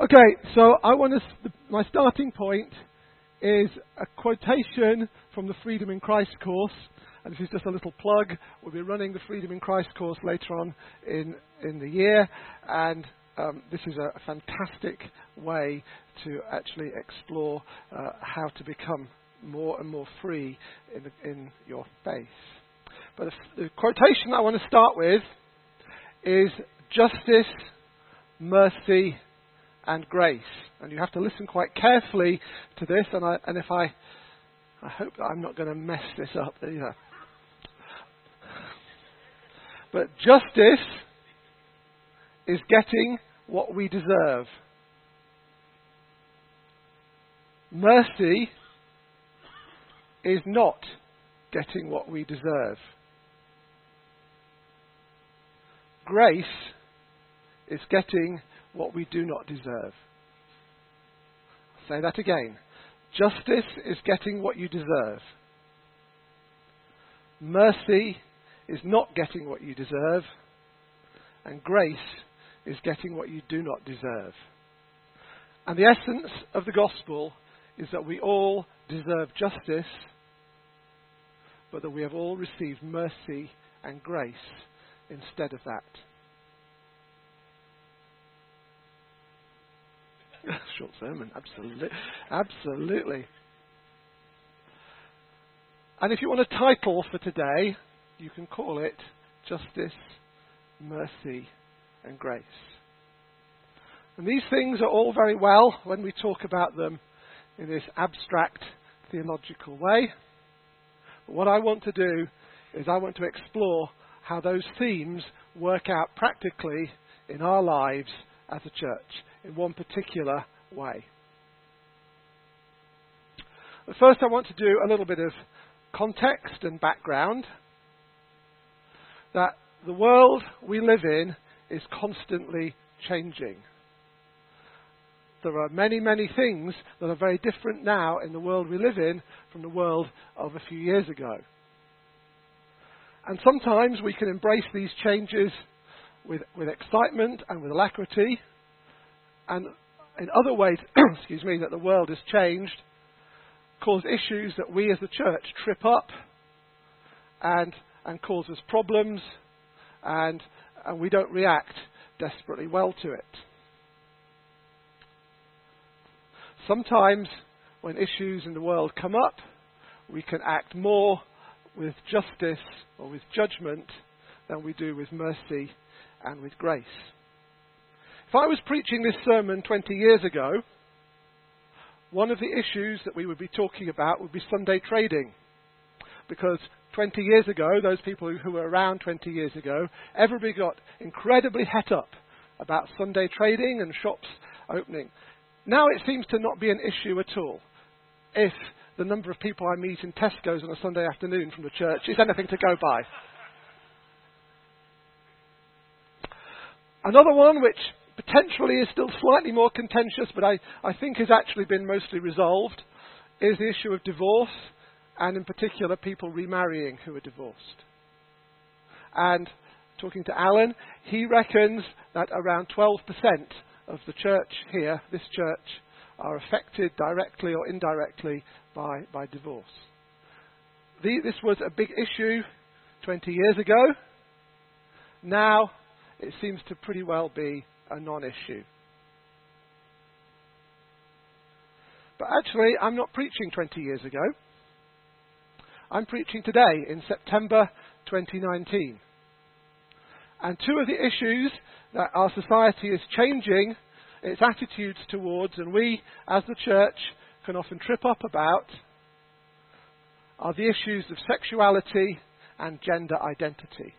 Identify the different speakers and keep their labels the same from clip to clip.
Speaker 1: Okay, so I want to. My starting point is a quotation from the Freedom in Christ course, and this is just a little plug. We'll be running the Freedom in Christ course later on in in the year, and um, this is a, fantastic way to actually explore uh, how to become more and more free in, the, in your faith. But the, the quotation I want to start with is justice, mercy, and grace. And you have to listen quite carefully to this. And, I, and if I, I hope that I'm not going to mess this up either. But justice is getting what we deserve. Mercy is not getting what we deserve. Grace is getting what we do not deserve. I'll say that again. Justice is getting what you deserve. Mercy is not getting what you deserve. And grace is getting what you do not deserve. And the essence of the gospel is that we all deserve justice, but that we have all received mercy and grace instead of that. Short sermon, absolutely. Absolutely. And if you want a title for today, you can call it Justice, Mercy, and Grace. And these things are all very well when we talk about them in this abstract theological way. But what I want to do is I want to explore how those themes work out practically in our lives as a church in one particular way. But first, I want to do a little bit of context and background. That the world we live in is constantly changing. There are many, many things that are very different now in the world we live in from the world of a few years ago. And sometimes we can embrace these changes with, with excitement and with alacrity, and in other ways, excuse me, that the world has changed, cause issues that we as a church trip up and, and cause us problems, and, and we don't react desperately well to it. Sometimes, when issues in the world come up, we can act more with justice or with judgment than we do with mercy and with grace. If I was preaching this sermon 20 years ago, one of the issues that we would be talking about would be Sunday trading. Because 20 years ago, those people who were around 20 years ago, everybody got incredibly het up about Sunday trading and shops opening. Now it seems to not be an issue at all. If the number of people I meet in Tesco's on a Sunday afternoon from the church is anything to go by. Another one which potentially is still slightly more contentious, but I, I think has actually been mostly resolved, is the issue of divorce, and in particular, people remarrying who are divorced. And talking to Alan, he reckons that around 12% of the church here, this church, are affected directly or indirectly by, by divorce. The, this was a big issue 20 years ago. Now it seems to pretty well be a non issue. But actually, I'm not preaching 20 years ago. I'm preaching today in September 2019. And two of the issues that our society is changing its attitudes towards, and we as the church can often trip up about, are the issues of sexuality and gender identity.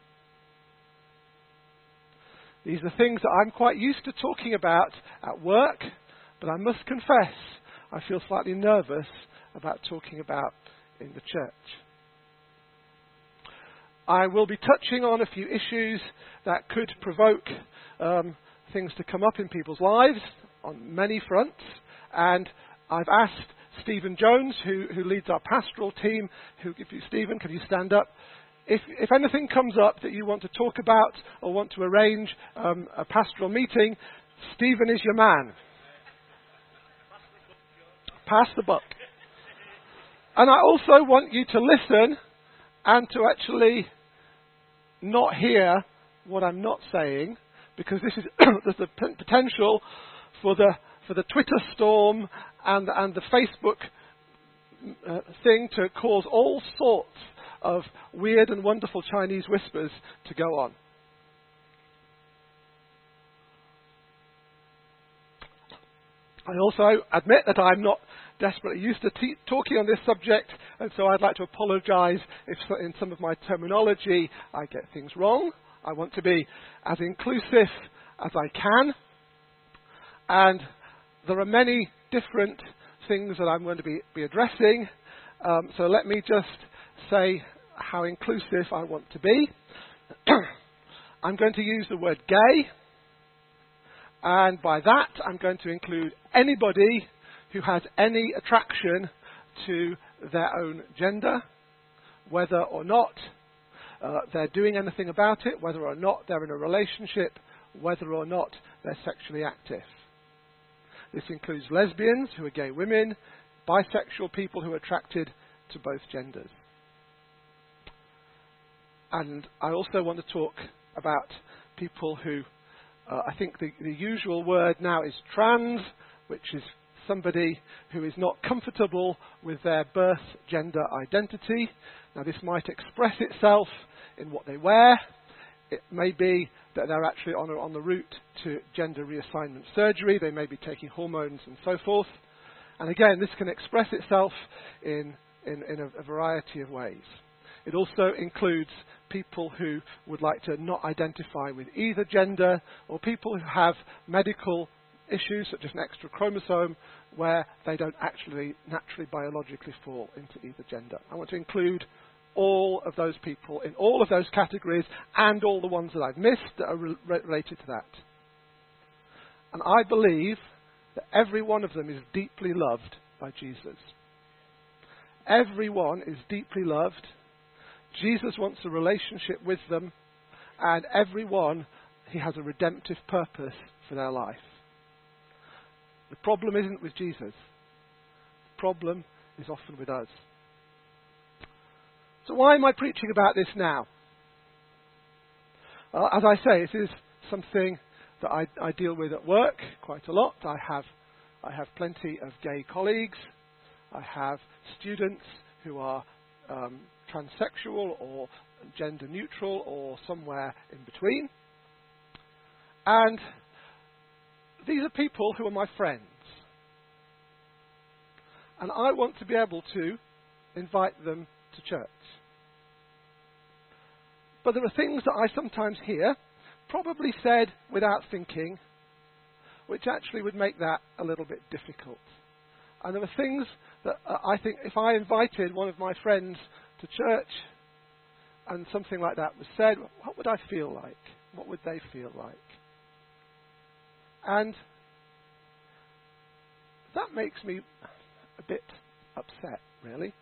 Speaker 1: These are things that I'm quite used to talking about at work, but I must confess I feel slightly nervous about talking about in the church. I will be touching on a few issues that could provoke um, things to come up in people's lives on many fronts, and I've asked Stephen Jones, who, who leads our pastoral team, who, if you, Stephen, can you stand up? If, if anything comes up that you want to talk about or want to arrange um, a pastoral meeting, Stephen is your man. pass the buck. And I also want you to listen and to actually not hear what I'm not saying, because this is there's the p- potential for the for the Twitter storm and and the Facebook uh, thing to cause all sorts of weird and wonderful Chinese whispers to go on. I also admit that I'm not desperately used to te- talking on this subject, and so I'd like to apologize if in some of my terminology I get things wrong. I want to be as inclusive as I can, and there are many different things that I'm going to be, be addressing. Um, so let me just say how inclusive I want to be. I'm going to use the word gay, and by that I'm going to include anybody who has any attraction to their own gender, whether or not uh, they're doing anything about it, whether or not they're in a relationship, whether or not they're sexually active. This includes lesbians who are gay women, bisexual people who are attracted to both genders. And I also want to talk about people who, uh, I think the, the usual word now is trans, which is somebody who is not comfortable with their birth gender identity. Now, this might express itself in what they wear. It may be that they're actually on, on the route to gender reassignment surgery. They may be taking hormones and so forth. And again, this can express itself in, in, in a, a variety of ways. It also includes people who would like to not identify with either gender, or people who have medical issues such as an extra chromosome where they don't actually naturally biologically fall into either gender. I want to include all of those people in all of those categories and all the ones that I've missed that are re- related to that. And I believe that every one of them is deeply loved by Jesus. Everyone is deeply loved. Jesus wants a relationship with them, and everyone, he has a redemptive purpose for their life. The problem isn't with Jesus. The problem is often with us. So why am I preaching about this now? As I say, it is something that I, I, deal with at work quite a lot. I have, I have plenty of gay colleagues. I have students who are um, transsexual or gender neutral or somewhere in between. And these are people who are my friends. And I want to be able to invite them to church. But there are things that I sometimes hear, probably said without thinking, which actually would make that a little bit difficult. And there are things that uh, I think if I invited one of my friends to church and something like that was said, what would I feel like? What would they feel like? And that makes me a bit upset, really.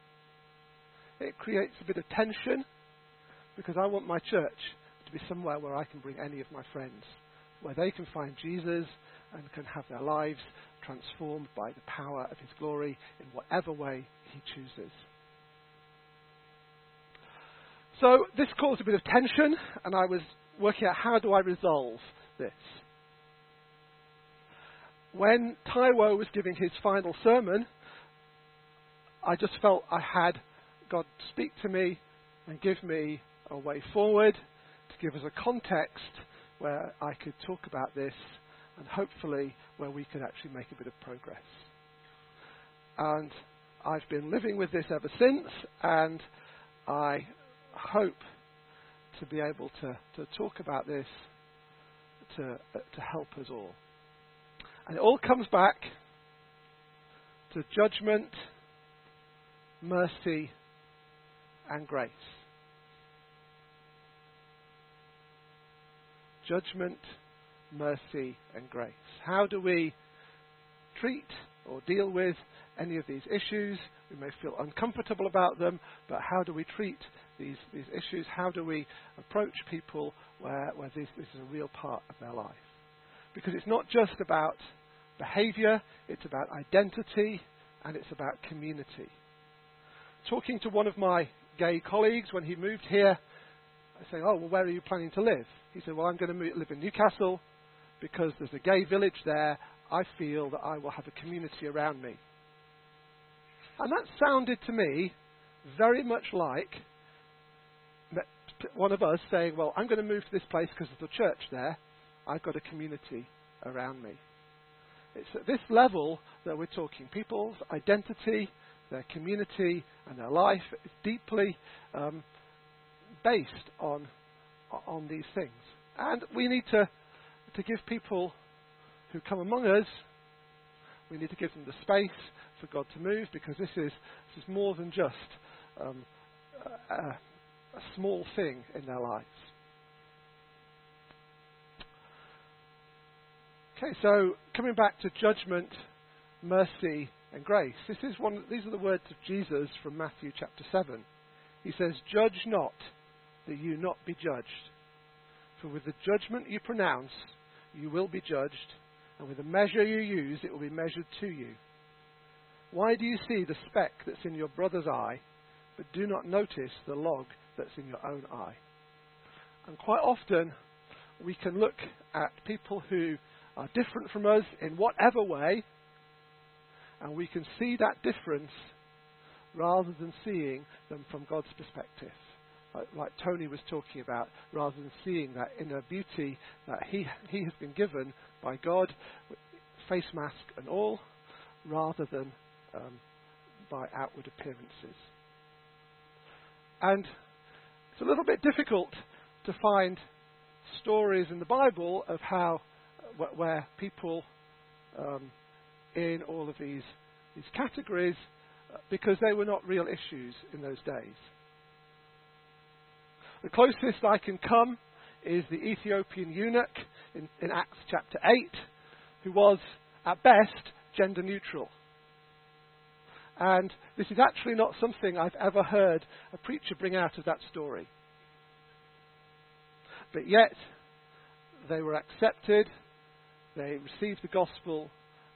Speaker 1: It creates a bit of tension because I want my church to be somewhere where I can bring any of my friends, where they can find Jesus and can have their lives transformed by the power of his glory in whatever way he chooses. So this caused a bit of tension, and I was working out how do I resolve this. When Taiwo was giving his final sermon, I just felt I had God speak to me and give me a way forward to give us a context where I could talk about this and hopefully where we could actually make a bit of progress. And I've been living with this ever since, and I hope to be able to, to talk about this to, uh, to help us all. And it all comes back to judgment, mercy, and grace. Judgment, mercy, and grace. How do we treat or deal with any of these issues? We may feel uncomfortable about them, but how do we treat these, these issues? How do we approach people where, where this, this is a real part of their life? Because it's not just about behavior, it's about identity and it's about community. Talking to one of my gay colleagues when he moved here, I say, Oh, well, where are you planning to live? He said, Well, I'm going to live in Newcastle because there's a gay village there. I feel that I will have a community around me. And that sounded to me very much like one of us saying, Well, I'm going to move to this place because there's a church there. I've got a community around me. It's at this level that we're talking. People's identity, their community, and their life is deeply um, based on, on these things. And we need to, to give people who come among us, we need to give them the space for God to move because this is, this is more than just um, a, a small thing in their lives. Okay, so coming back to judgment, mercy, and grace. This is one, these are the words of Jesus from Matthew chapter 7. He says, Judge not, that you not be judged. For with the judgment you pronounce, you will be judged, and with the measure you use, it will be measured to you. Why do you see the speck that's in your brother's eye, but do not notice the log that's in your own eye? And quite often, we can look at people who are different from us in whatever way, and we can see that difference rather than seeing them from God's perspective. Like, like Tony was talking about, rather than seeing that inner beauty that he, he has been given by God, face mask and all, rather than um, by outward appearances. And it's a little bit difficult to find stories in the Bible of how where people um, in all of these, these categories uh, because they were not real issues in those days. The closest I can come is the Ethiopian eunuch in, in Acts chapter 8, who was, at best, gender neutral. And this is actually not something I've ever heard a preacher bring out of that story. But yet, they were accepted, they received the gospel,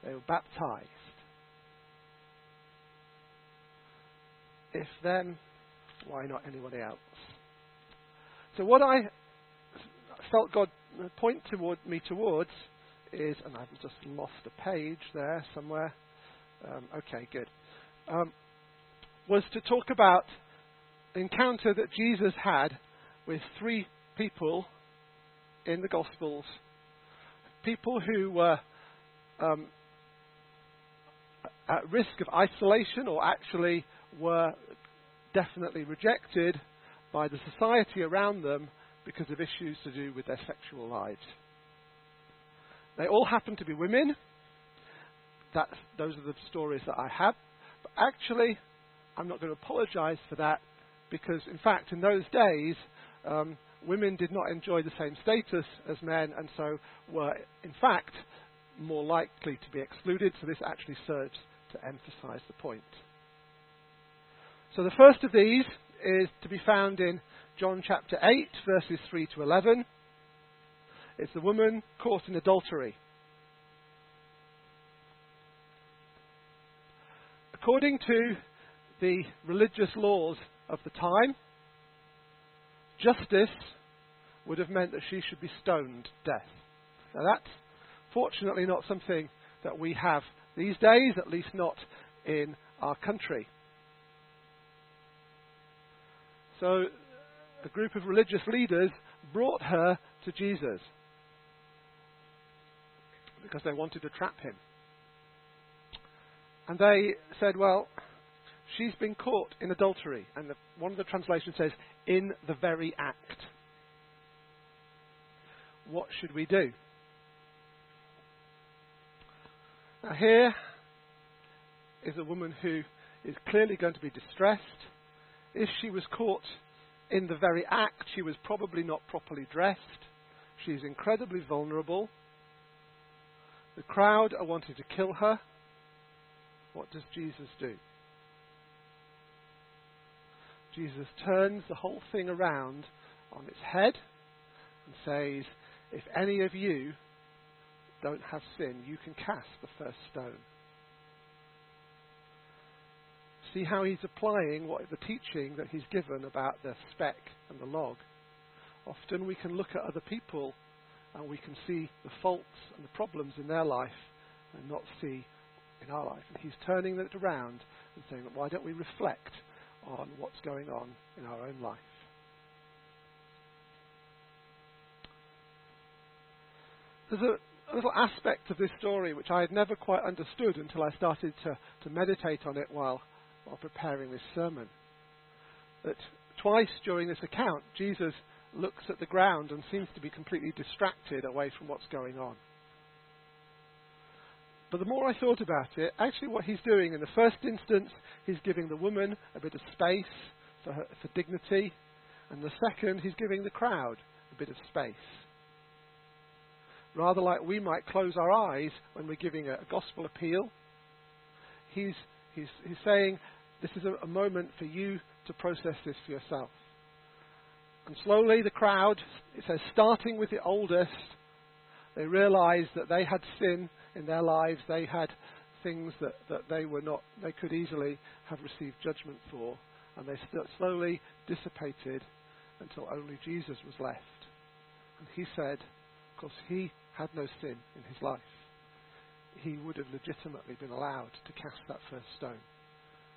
Speaker 1: they were baptized. If them, why not anybody else? So, what I felt God point toward me towards is, and I've just lost a page there somewhere. Um, okay, good. Um, was to talk about the encounter that Jesus had with three people in the Gospels people who were um, at risk of isolation or actually were definitely rejected by the society around them because of issues to do with their sexual lives. They all happen to be women. That's, those are the stories that I have. But actually, I'm not going to apologize for that because, in fact, in those days, um, women did not enjoy the same status as men and so were, in fact, more likely to be excluded. So this actually serves to emphasize the point. So the first of these is to be found in John chapter 8, verses 3 to 11. It's the woman caught in adultery. According to the religious laws of the time, justice would have meant that she should be stoned to death. Now, that's fortunately not something that we have these days, at least not in our country. So, a group of religious leaders brought her to Jesus because they wanted to trap him. And they said, Well, she's been caught in adultery. And the, one of the translations says, in the very act. What should we do? Now, here is a woman who is clearly going to be distressed. If she was caught in the very act, she was probably not properly dressed. She's incredibly vulnerable. The crowd are wanting to kill her. What does Jesus do? Jesus turns the whole thing around on its head and says, If any of you don't have sin, you can cast the first stone. See how he's applying what the teaching that he's given about the speck and the log. Often we can look at other people and we can see the faults and the problems in their life and not see in our life. And he's turning it around and saying, why don't we reflect on what's going on in our own life? There's a, a little aspect of this story which I had never quite understood until I started to, to meditate on it while, while preparing this sermon. That twice during this account, Jesus looks at the ground and seems to be completely distracted away from what's going on. But the more I thought about it, actually what he's doing in the first instance, he's giving the woman a bit of space for, her, for dignity, and the second, he's giving the crowd a bit of space. Rather like we might close our eyes when we're giving a, a gospel appeal, he's, he's, he's saying this is a, a moment for you to process this for yourself. And slowly the crowd, it says, starting with the oldest, they realized that they had sin in their lives. They had things that, that they were not, they could easily have received judgment for. And they slowly dissipated until only Jesus was left. And he said, of course, he had no sin in his life. He would have legitimately been allowed to cast that first stone.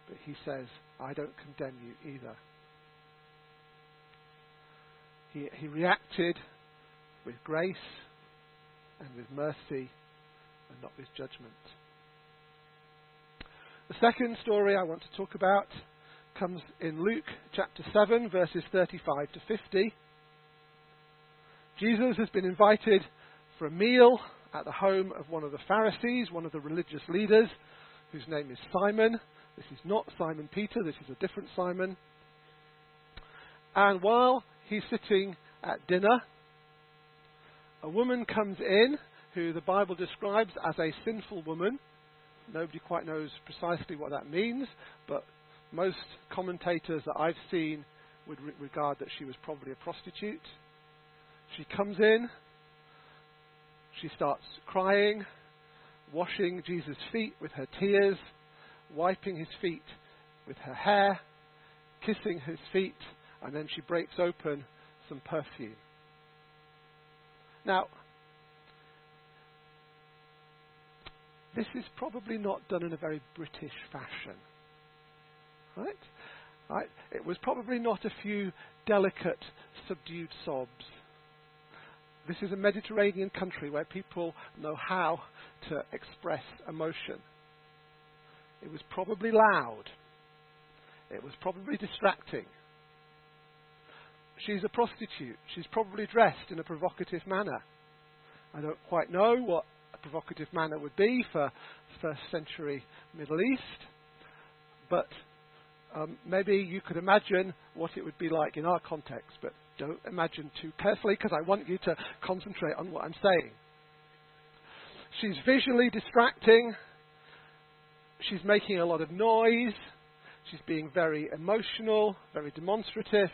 Speaker 1: But he says, I don't condemn you either. He, he reacted with grace and with mercy and not with judgment. The second story I want to talk about comes in Luke chapter 7, verses 35 to 50. Jesus has been invited for a meal at the home of one of the Pharisees, one of the religious leaders, whose name is Simon. This is not Simon Peter, this is a different Simon. And while he's sitting at dinner. A woman comes in who the Bible describes as a sinful woman. Nobody quite knows precisely what that means, but most commentators that I've seen would re- regard that she was probably a prostitute. She comes in, she starts crying, washing Jesus' feet with her tears, wiping his feet with her hair, kissing his feet, and then she breaks open some perfume. Now, this is probably not done in a very British fashion. Right? right? It was probably not a few delicate, subdued sobs. This is a Mediterranean country where people know how to express emotion. It was probably loud. It was probably distracting. She's a prostitute. She's probably dressed in a provocative manner. I don't quite know what a provocative manner would be for first century Middle East, but um, maybe you could imagine what it would be like in our context, but don't imagine too carefully because I want you to concentrate on what I'm saying. She's visually distracting. She's making a lot of noise. She's being very emotional, very demonstrative.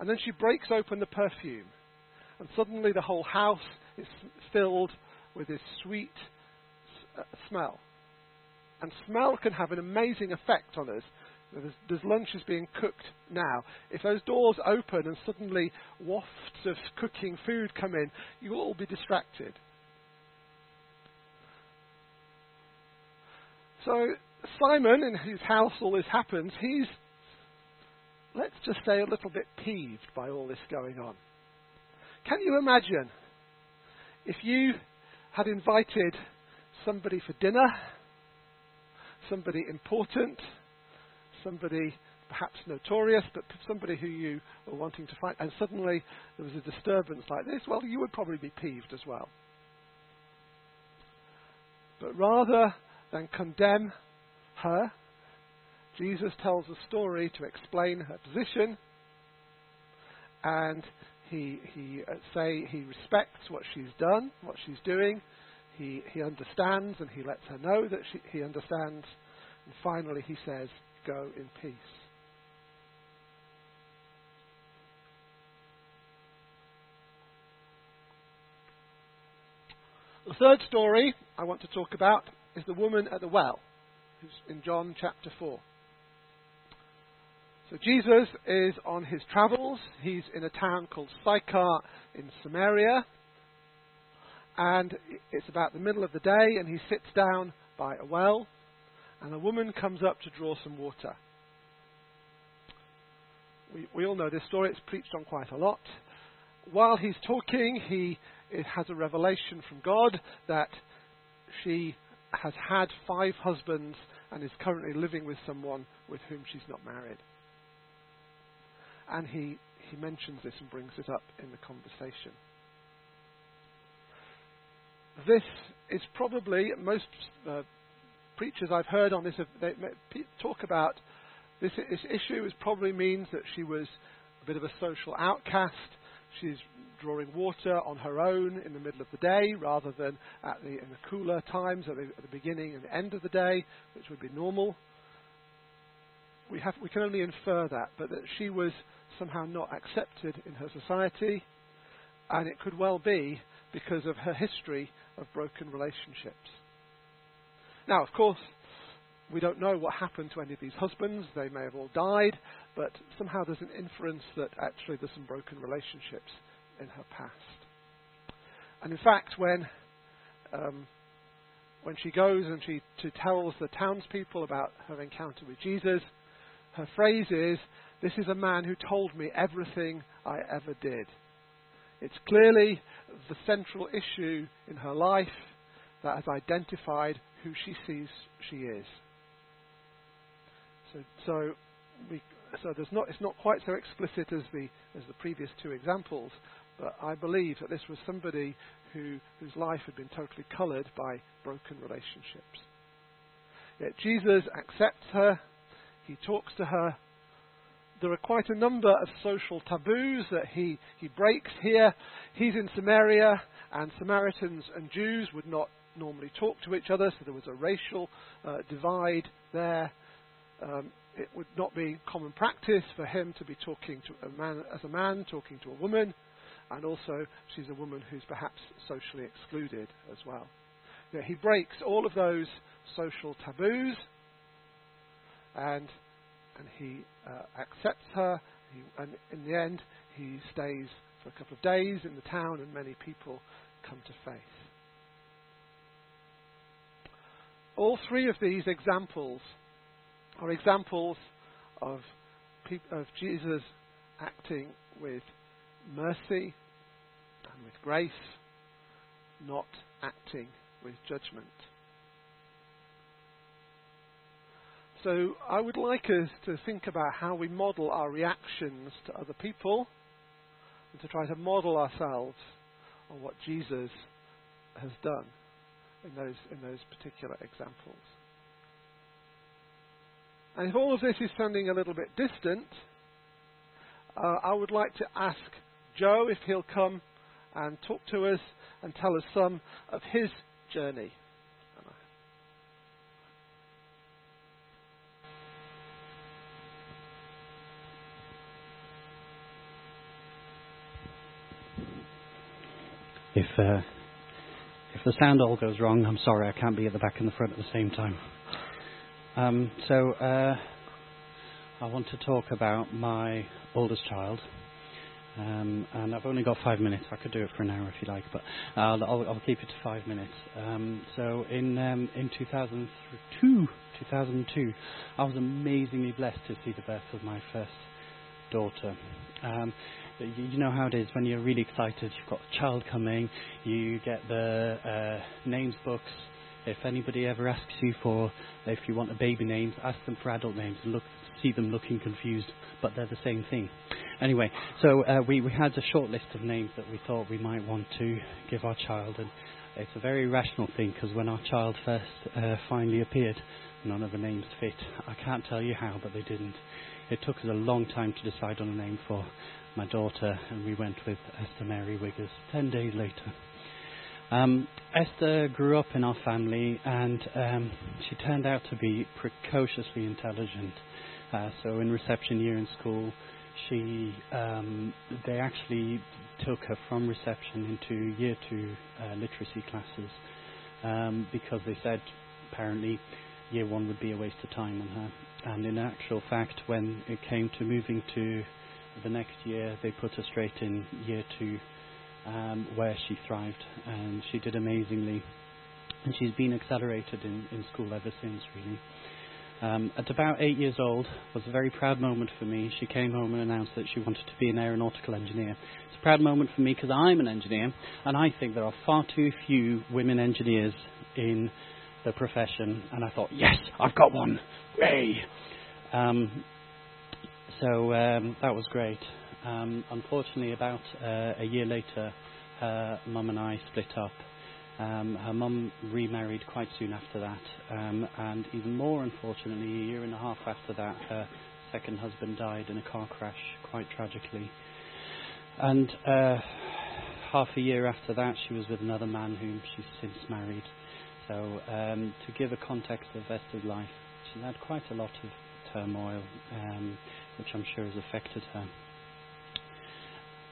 Speaker 1: And then she breaks open the perfume. And suddenly the whole house is filled with this sweet s- uh, smell. And smell can have an amazing effect on us. There's, there's lunches being cooked now. If those doors open and suddenly wafts of cooking food come in, you'll all be distracted. So Simon, in whose house all this happens, he's let's just say, a little bit peeved by all this going on. Can you imagine if you had invited somebody for dinner, somebody important, somebody perhaps notorious, but somebody who you were wanting to find, and suddenly there was a disturbance like this, well, you would probably be peeved as well. But rather than condemn her, Jesus tells a story to explain her position, and he he uh, say he respects what she's done, what she's doing. He he understands, and he lets her know that she, he understands. And finally, he says, "Go in peace." The third story I want to talk about is the woman at the well, who's in John chapter 4. So Jesus is on his travels. He's in a town called Sychar in Samaria. And it's about the middle of the day, and he sits down by a well, and a woman comes up to draw some water. We, we all know this story, it's preached on quite a lot. While he's talking, he has a revelation from God that she has had five husbands and is currently living with someone with whom she's not married. And he, he mentions this and brings it up in the conversation. This is probably, most uh, preachers I've heard on this, they talk about this, this issue is probably means that she was a bit of a social outcast. She's drawing water on her own in the middle of the day rather than at the, in the cooler times at the, at the beginning and the end of the day, which would be normal. We, have, we can only infer that, but that she was somehow not accepted in her society, and it could well be because of her history of broken relationships. Now, of course, we don't know what happened to any of these husbands. They may have all died, but somehow there's an inference that actually there's some broken relationships in her past. And in fact, when um, when she goes and she, tells the townspeople about her encounter with Jesus, her phrase is, This is a man who told me everything I ever did. It's clearly the central issue in her life that has identified who she sees she is. So, so, we, so there's not, it's not quite so explicit as the, as the previous two examples, but I believe that this was somebody who, whose life had been totally coloured by broken relationships. Yet Jesus accepts her, he talks to her. There are quite a number of social taboos that he, he breaks here. He's in Samaria, and Samaritans and Jews would not normally talk to each other, so there was a racial uh, divide there. Um, it would not be common practice for him to be talking to a man as a man, talking to a woman, and also she's a woman who's perhaps socially excluded as well. You know, he breaks all of those social taboos, and and he uh, accepts her. He, and in the end, he stays for a couple of days in the town, and many people come to faith. All three of these examples are examples of, of Jesus acting with mercy and with grace, not acting with judgment. So I would like us to think about how we model our reactions to other people and to try to model ourselves on what Jesus has done in those, in those particular examples. And if all of this is sounding a little bit distant, uh, I would like to ask Jo if he'll come and talk to us and tell us some of his journey.
Speaker 2: If uh, the sound all goes wrong, I'm sorry, I can't be at the back and the front at the same time. Um, so, uh, I want to talk about my oldest child. Um, and I've only got five minutes. I could do it for an hour if you like, but I'll, I'll, I'll keep it to five minutes. Um, so in um, in 2002, 2002, I was amazingly blessed to see the birth of my first daughter. Um, you, know how it is when you're really excited. You've got a child coming. You get the uh, names books if anybody ever asks you for, if you want a baby name, ask them for adult names and look, see them looking confused, but they're the same thing. Anyway, so uh, we, we had a short list of names that we thought we might want to give our child, and it's a very rational thing because when our child first uh, finally appeared, none of the names fit. I can't tell you how, but they didn't. It took us a long time to decide on a name for my daughter, and we went with Esther Mary Wiggers ten days later. Um, Esther grew up in our family, and um, she turned out to be precociously intelligent. Uh, so in reception year in school, she um, they actually took her from reception into year two uh, literacy classes um, because they said apparently year one would be a waste of time on her. and in actual fact, when it came to moving to the next year, they put her straight in year two, um, where she thrived, and she did amazingly. And she's been accelerated in, in school ever since, really. Um, at about eight years old, was a very proud moment for me. She came home and announced that she wanted to be an aeronautical engineer. It's a proud moment for me because I'm an engineer, and I think there are far too few women engineers in the profession. And I thought, yes, I've got one. Yay! Um, so um, that was great. Um, unfortunately, about uh, a year later, her mum and I split up. Um, her mum remarried quite soon after that, um, and even more unfortunately, a year and a half after that, her second husband died in a car crash, quite tragically. And uh, half a year after that, she was with another man whom she's since married. So, um, to give a context of Esther's life, she's had quite a lot of turmoil, um, which I'm sure has affected her.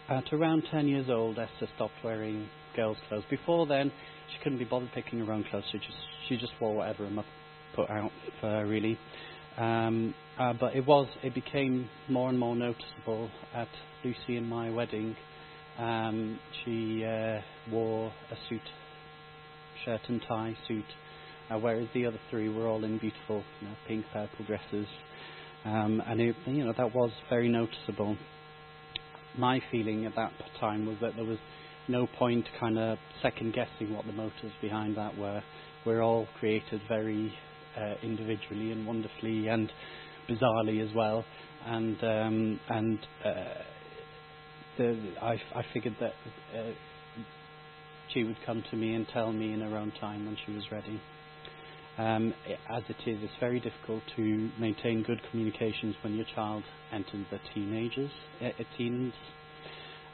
Speaker 2: At around 10 years old, Esther stopped wearing girls' clothes. Before then, she couldn't be bothered picking her own clothes. She just she just wore whatever her mother put out for her, really. Um, uh, but it was it became more and more noticeable at Lucy and my wedding. Um, she uh, wore a suit, shirt and tie suit, uh, whereas the other three were all in beautiful you know, pink, purple dresses. Um, and it, you know that was very noticeable. My feeling at that time was that there was no point kind of second guessing what the motives behind that were. We're all created very uh, individually and wonderfully and bizarrely as well. And um, and uh, the, I, I figured that uh, she would come to me and tell me in her own time when she was ready. Um, as it is, it's very difficult to maintain good communications when your child enters the teenagers, uh, teens,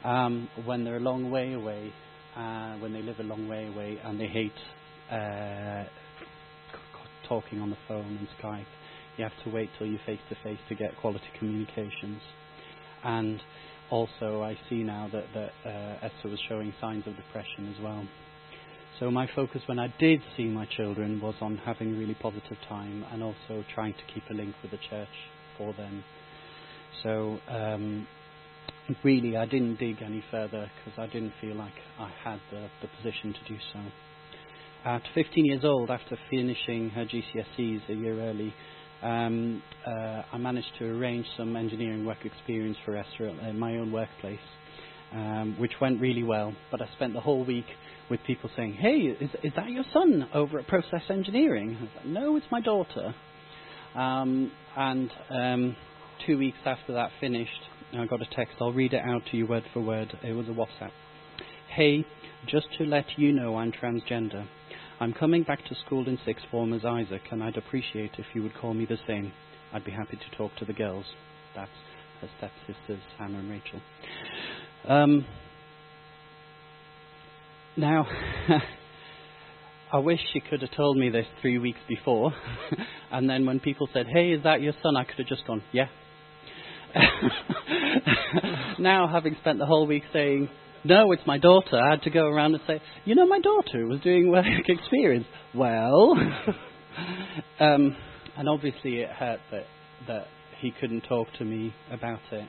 Speaker 2: um, when they're a long way away, uh, when they live a long way away, and they hate uh, talking on the phone and Skype. You have to wait till you're face to face to get quality communications. And also, I see now that, that uh, Esther was showing signs of depression as well. So my focus when I did see my children was on having a really positive time and also trying to keep a link with the church for them. So um, really, I didn't dig any further because I didn't feel like I had the, the position to do so. At 15 years old, after finishing her GCSEs a year early, um, uh, I managed to arrange some engineering work experience for Esther at my own workplace, um, which went really well. But I spent the whole week with people saying, "Hey, is, is that your son over at Process Engineering?" I was like, "No, it's my daughter." Um, and um, two weeks after that finished, I got a text. I'll read it out to you word for word. It was a WhatsApp. Hey, just to let you know I'm transgender. I'm coming back to school in sixth form as Isaac, and I'd appreciate if you would call me the same. I'd be happy to talk to the girls. That's her stepsisters, Hannah and Rachel. Um, now, I wish she could have told me this three weeks before, and then when people said, "Hey, is that your son?" I could have just gone, "Yeah." now, having spent the whole week saying, no, it's my daughter, I had to go around and say, you know, my daughter was doing work experience. Well, um, and obviously it hurt that, that he couldn't talk to me about it,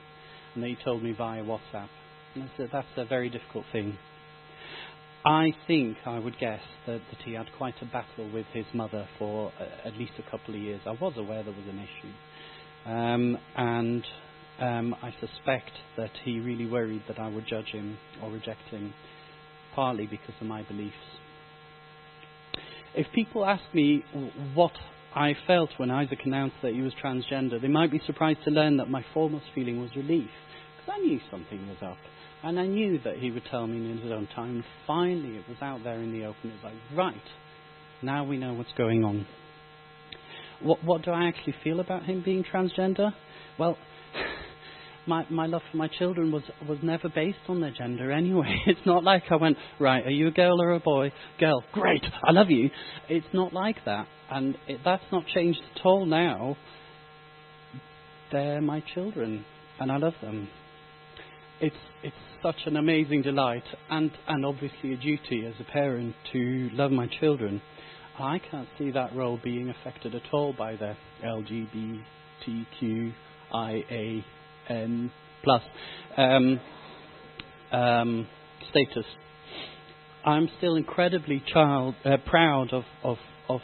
Speaker 2: and he told me via WhatsApp. I said, that's a very difficult thing. I think, I would guess, that, that he had quite a battle with his mother for uh, at least a couple of years. I was aware there was an issue. Um, and um, I suspect that he really worried that I would judge him or reject him, partly because of my beliefs. If people ask me what I felt when Isaac announced that he was transgender, they might be surprised to learn that my foremost feeling was relief, because I knew something was up. And I knew that he would tell me in his own time. And finally, it was out there in the open. It was like, right, now we know what's going on. What, what do I actually feel about him being transgender? Well, my, my love for my children was, was never based on their gender anyway. It's not like I went, right, are you a girl or a boy? Girl, great, I love you. It's not like that. And it, that's not changed at all now. They're my children, and I love them. It's, it's such an amazing delight, and, and obviously a duty as a parent to love my children. I can't see that role being affected at all by the LGBTQIAN plus um, um, status. I'm still incredibly child, uh, proud of, of, of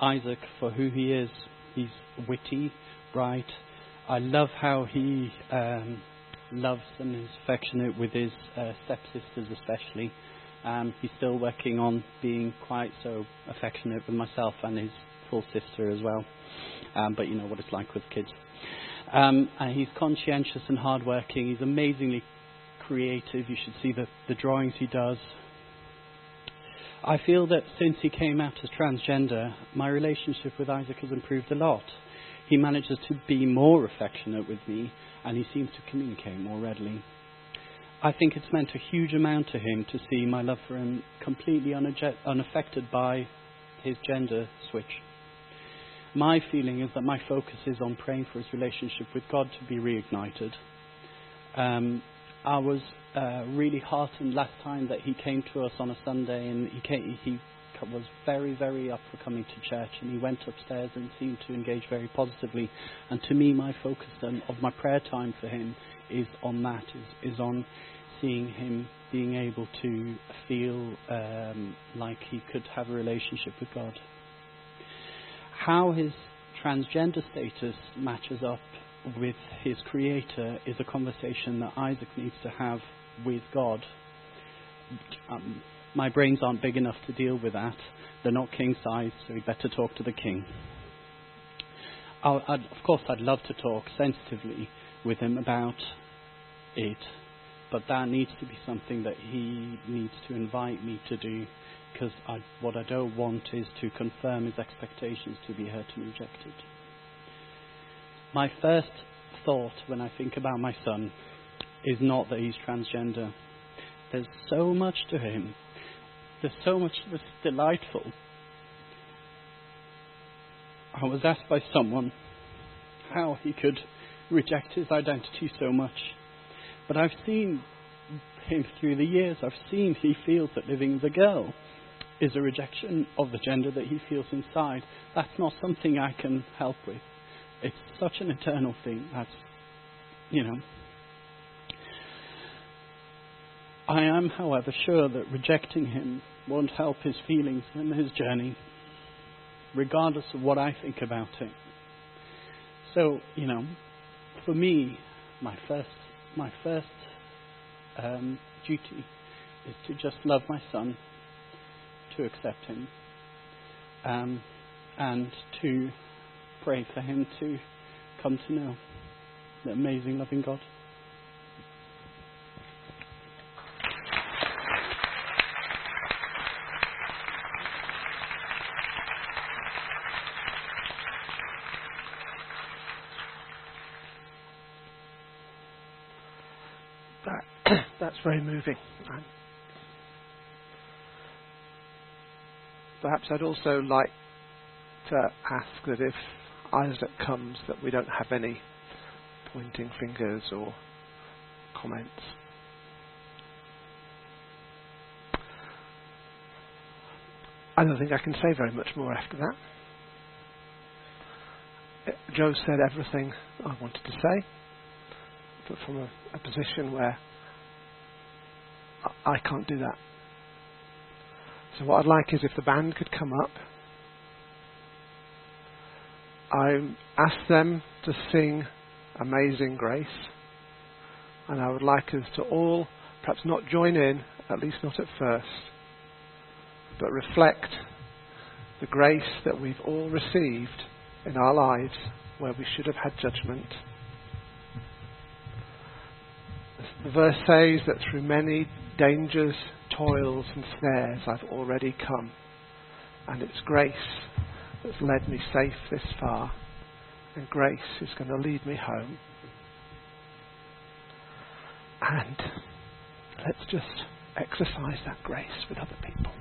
Speaker 2: Isaac for who he is. He's witty, bright. I love how he um, loves and is affectionate with his uh, stepsisters, especially. Um, he's still working on being quite so affectionate with myself and his full sister as well. Um, but you know what it's like with kids. Um, and he's conscientious and hardworking. He's amazingly creative. You should see the, the drawings he does. I feel that since he came out as transgender, my relationship with Isaac has improved a lot. He manages to be more affectionate with me, and he seems to communicate more readily. I think it's meant a huge amount to him to see my love for him completely unaffected by his gender switch. My feeling is that my focus is on praying for his relationship with God to be reignited. Um, I was uh, really heartened last time that he came to us on a Sunday and he came, he was very, very up for coming to church and he went upstairs and seemed to engage very positively. And to me, my focus of my prayer time for him is on that, is, is on seeing him being able to feel um, like he could have a relationship with God. How his transgender status matches up with his creator is a conversation that Isaac needs to have with God. Um, my brains aren't big enough to deal with that. They're not king size, so we'd better talk to the king. of course, I'd love to talk sensitively with him about it, but that needs to be something that he needs to invite me to do, because what I don't want is to confirm his expectations to be hurt and rejected. My first thought when I think about my son is not that he's transgender. There's so much to him. There's so much that's delightful. I was asked by someone how he could reject his identity so much. But I've seen him through the years. I've seen he feels that living as a girl is a rejection of the gender that he feels inside. That's not something I can help with. It's such an eternal thing. That's, you know, I am, however, sure that rejecting him won't help his feelings and his journey, regardless of what I think about it. So, you know, for me, my first, my first um, duty is to just love my son, to accept him, um, and to pray for him to come to know the amazing loving God.
Speaker 1: That's very moving. Perhaps I'd also like to ask that if Isaac comes, that we don't have any pointing fingers or comments. I don't think I can say very much more after that. Jo said everything I wanted to say, but from a, a position where I can't do that. So what I'd like is if the band could come up. I ask them to sing Amazing Grace. And I would like us to all perhaps not join in, at least not at first, but reflect the grace that we've all received in our lives where we should have had judgment. The verse says that through many dangers, toils, and snares I've already come. And it's grace that's led me safe this far. And grace is going to lead me home. And let's just exercise that grace with other people.